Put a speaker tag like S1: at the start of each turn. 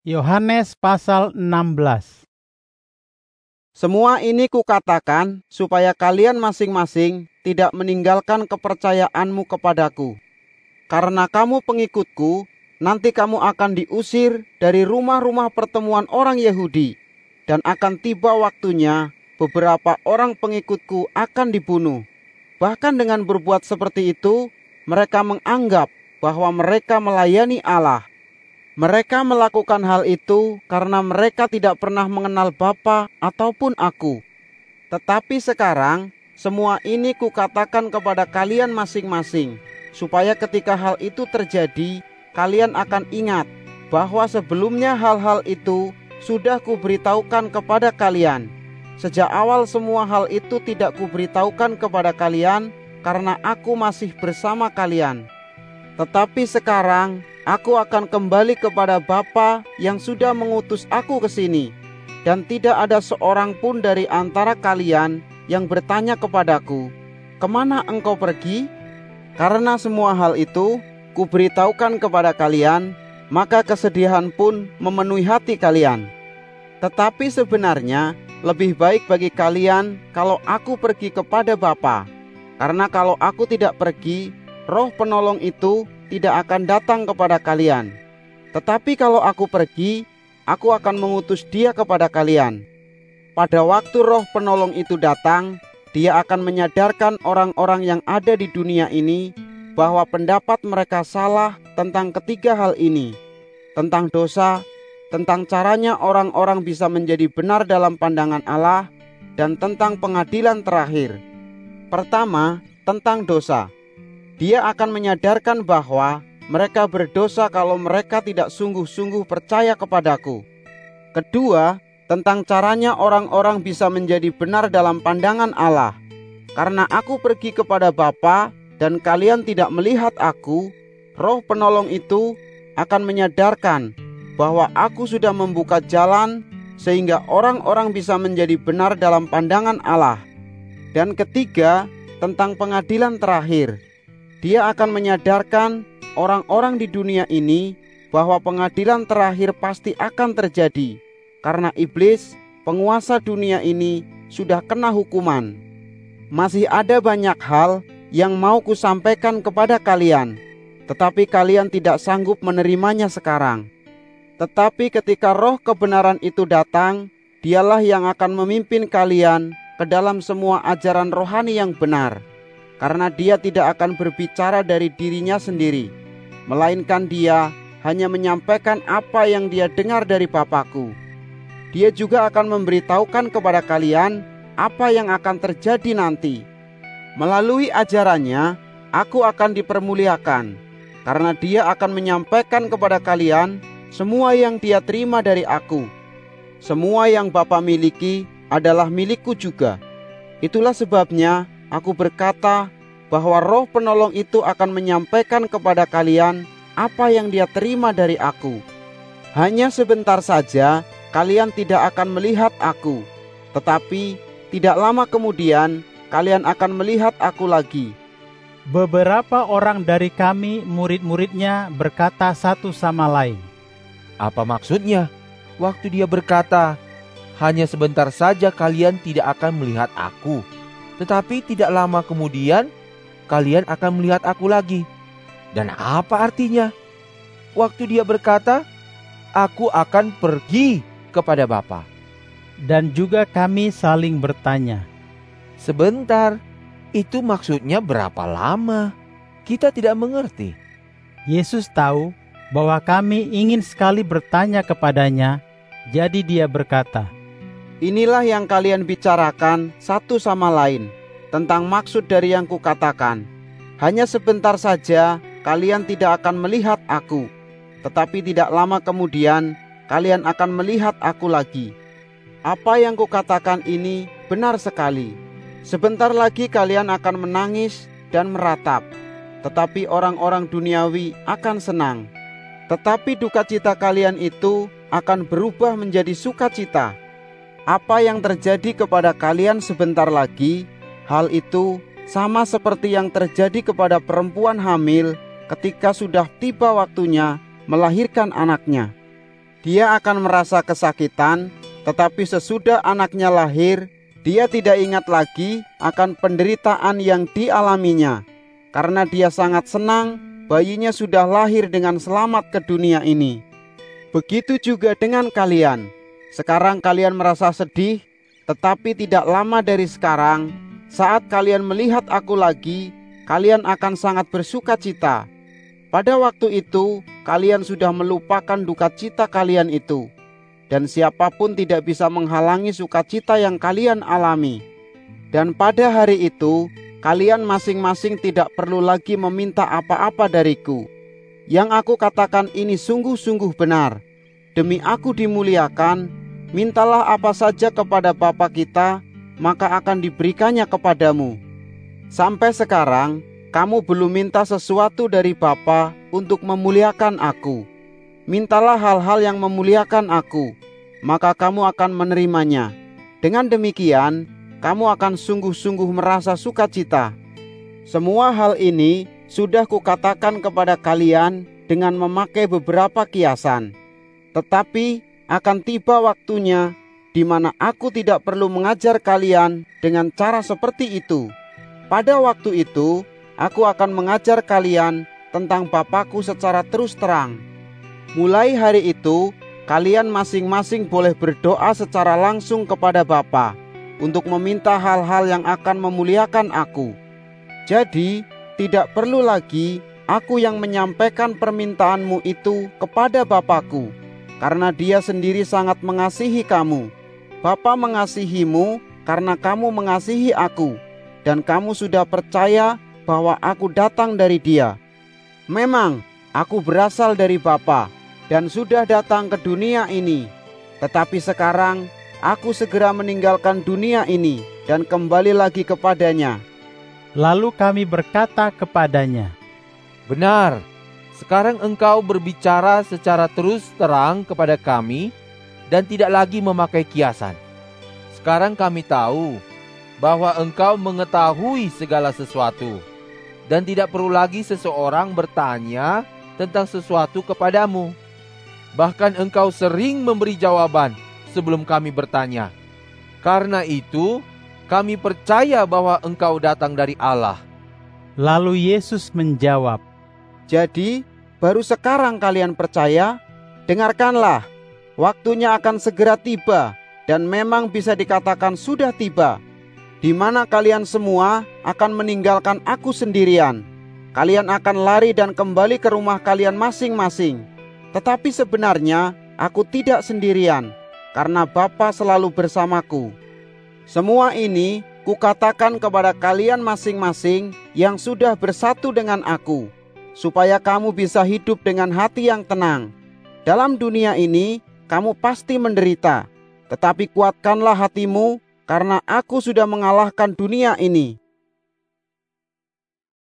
S1: Yohanes pasal 16
S2: Semua ini kukatakan supaya kalian masing-masing tidak meninggalkan kepercayaanmu kepadaku. Karena kamu pengikutku, nanti kamu akan diusir dari rumah-rumah pertemuan orang Yahudi. Dan akan tiba waktunya beberapa orang pengikutku akan dibunuh. Bahkan dengan berbuat seperti itu, mereka menganggap bahwa mereka melayani Allah. Mereka melakukan hal itu karena mereka tidak pernah mengenal Bapa ataupun aku. Tetapi sekarang semua ini kukatakan kepada kalian masing-masing, supaya ketika hal itu terjadi, kalian akan ingat bahwa sebelumnya hal-hal itu sudah kuberitahukan kepada kalian. Sejak awal semua hal itu tidak kuberitahukan kepada kalian karena aku masih bersama kalian. Tetapi sekarang aku akan kembali kepada Bapa yang sudah mengutus aku ke sini, dan tidak ada seorang pun dari antara kalian yang bertanya kepadaku, "Ke mana engkau pergi?" Karena semua hal itu kuberitahukan kepada kalian, maka kesedihan pun memenuhi hati kalian. Tetapi sebenarnya lebih baik bagi kalian kalau aku pergi kepada Bapa. Karena kalau aku tidak pergi, roh penolong itu tidak akan datang kepada kalian. Tetapi kalau aku pergi, aku akan mengutus dia kepada kalian. Pada waktu roh penolong itu datang, dia akan menyadarkan orang-orang yang ada di dunia ini bahwa pendapat mereka salah tentang ketiga hal ini. Tentang dosa, tentang caranya orang-orang bisa menjadi benar dalam pandangan Allah, dan tentang pengadilan terakhir. Pertama, tentang dosa. Dia akan menyadarkan bahwa mereka berdosa kalau mereka tidak sungguh-sungguh percaya kepadaku. Kedua, tentang caranya orang-orang bisa menjadi benar dalam pandangan Allah. Karena aku pergi kepada Bapa dan kalian tidak melihat aku, roh penolong itu akan menyadarkan bahwa aku sudah membuka jalan sehingga orang-orang bisa menjadi benar dalam pandangan Allah. Dan ketiga, tentang pengadilan terakhir. Dia akan menyadarkan orang-orang di dunia ini bahwa pengadilan terakhir pasti akan terjadi karena iblis, penguasa dunia ini, sudah kena hukuman. Masih ada banyak hal yang mau kusampaikan kepada kalian, tetapi kalian tidak sanggup menerimanya sekarang. Tetapi ketika roh kebenaran itu datang, dialah yang akan memimpin kalian ke dalam semua ajaran rohani yang benar. Karena dia tidak akan berbicara dari dirinya sendiri, melainkan dia hanya menyampaikan apa yang dia dengar dari Bapakku. Dia juga akan memberitahukan kepada kalian apa yang akan terjadi nanti. Melalui ajarannya, aku akan dipermuliakan, karena dia akan menyampaikan kepada kalian semua yang dia terima dari aku. Semua yang Bapa miliki adalah milikku juga. Itulah sebabnya aku berkata bahwa roh penolong itu akan menyampaikan kepada kalian apa yang dia terima dari aku. Hanya sebentar saja kalian tidak akan melihat aku, tetapi tidak lama kemudian kalian akan melihat aku lagi.
S1: Beberapa orang dari kami murid-muridnya berkata satu sama lain,
S3: Apa maksudnya? Waktu dia berkata, hanya sebentar saja kalian tidak akan melihat aku. Tetapi tidak lama kemudian kalian akan melihat aku lagi. Dan apa artinya? Waktu dia berkata, aku akan pergi kepada Bapa.
S1: Dan juga kami saling bertanya,
S3: Sebentar, itu maksudnya berapa lama? Kita tidak mengerti.
S1: Yesus tahu bahwa kami ingin sekali bertanya kepadanya, jadi dia berkata,
S2: Inilah yang kalian bicarakan satu sama lain tentang maksud dari yang kukatakan. Hanya sebentar saja kalian tidak akan melihat aku, tetapi tidak lama kemudian kalian akan melihat aku lagi. Apa yang kukatakan ini benar sekali. Sebentar lagi kalian akan menangis dan meratap, tetapi orang-orang duniawi akan senang. Tetapi duka cita kalian itu akan berubah menjadi sukacita. Apa yang terjadi kepada kalian sebentar lagi, hal itu sama seperti yang terjadi kepada perempuan hamil ketika sudah tiba waktunya melahirkan anaknya. dia akan merasa kesakitan, tetapi sesudah anaknya lahir, dia tidak ingat lagi akan penderitaan yang dialaminya, karena dia sangat senang bayinya sudah lahir dengan selamat ke dunia ini. Begitu juga dengan kalian. Sekarang kalian merasa sedih, tetapi tidak lama dari sekarang, saat kalian melihat aku lagi, kalian akan sangat bersuka cita. Pada waktu itu, kalian sudah melupakan duka cita kalian itu, dan siapa pun tidak bisa menghalangi sukacita yang kalian alami. Dan pada hari itu, kalian masing-masing tidak perlu lagi meminta apa-apa dariku. Yang aku katakan ini sungguh-sungguh benar. Demi aku dimuliakan, mintalah apa saja kepada Bapa kita, maka akan diberikannya kepadamu. Sampai sekarang, kamu belum minta sesuatu dari Bapa untuk memuliakan aku. Mintalah hal-hal yang memuliakan aku, maka kamu akan menerimanya. Dengan demikian, kamu akan sungguh-sungguh merasa sukacita. Semua hal ini sudah kukatakan kepada kalian dengan memakai beberapa kiasan. Tetapi akan tiba waktunya di mana aku tidak perlu mengajar kalian dengan cara seperti itu. Pada waktu itu, aku akan mengajar kalian tentang Bapakku secara terus terang. Mulai hari itu, kalian masing-masing boleh berdoa secara langsung kepada Bapa untuk meminta hal-hal yang akan memuliakan aku. Jadi, tidak perlu lagi aku yang menyampaikan permintaanmu itu kepada Bapakku, karena dia sendiri sangat mengasihi kamu. Bapa mengasihimu karena kamu mengasihi aku, dan kamu sudah percaya bahwa aku datang dari dia. Memang, aku berasal dari Bapa dan sudah datang ke dunia ini. Tetapi sekarang, aku segera meninggalkan dunia ini dan kembali lagi kepadanya.
S1: Lalu kami berkata kepadanya,
S3: Benar, sekarang engkau berbicara secara terus terang kepada kami dan tidak lagi memakai kiasan. Sekarang kami tahu bahwa engkau mengetahui segala sesuatu dan tidak perlu lagi seseorang bertanya tentang sesuatu kepadamu. Bahkan engkau sering memberi jawaban sebelum kami bertanya. Karena itu, kami percaya bahwa engkau datang dari Allah.
S1: Lalu Yesus menjawab,
S2: Jadi, baru sekarang kalian percaya? Dengarkanlah, waktunya akan segera tiba dan memang bisa dikatakan sudah tiba di mana kalian semua akan meninggalkan aku sendirian. Kalian akan lari dan kembali ke rumah kalian masing-masing. Tetapi sebenarnya aku tidak sendirian, karena Bapa selalu bersamaku. Semua ini kukatakan kepada kalian masing-masing yang sudah bersatu dengan aku, supaya kamu bisa hidup dengan hati yang tenang. Dalam dunia ini, kamu pasti menderita, tetapi kuatkanlah hatimu, karena aku sudah mengalahkan dunia ini.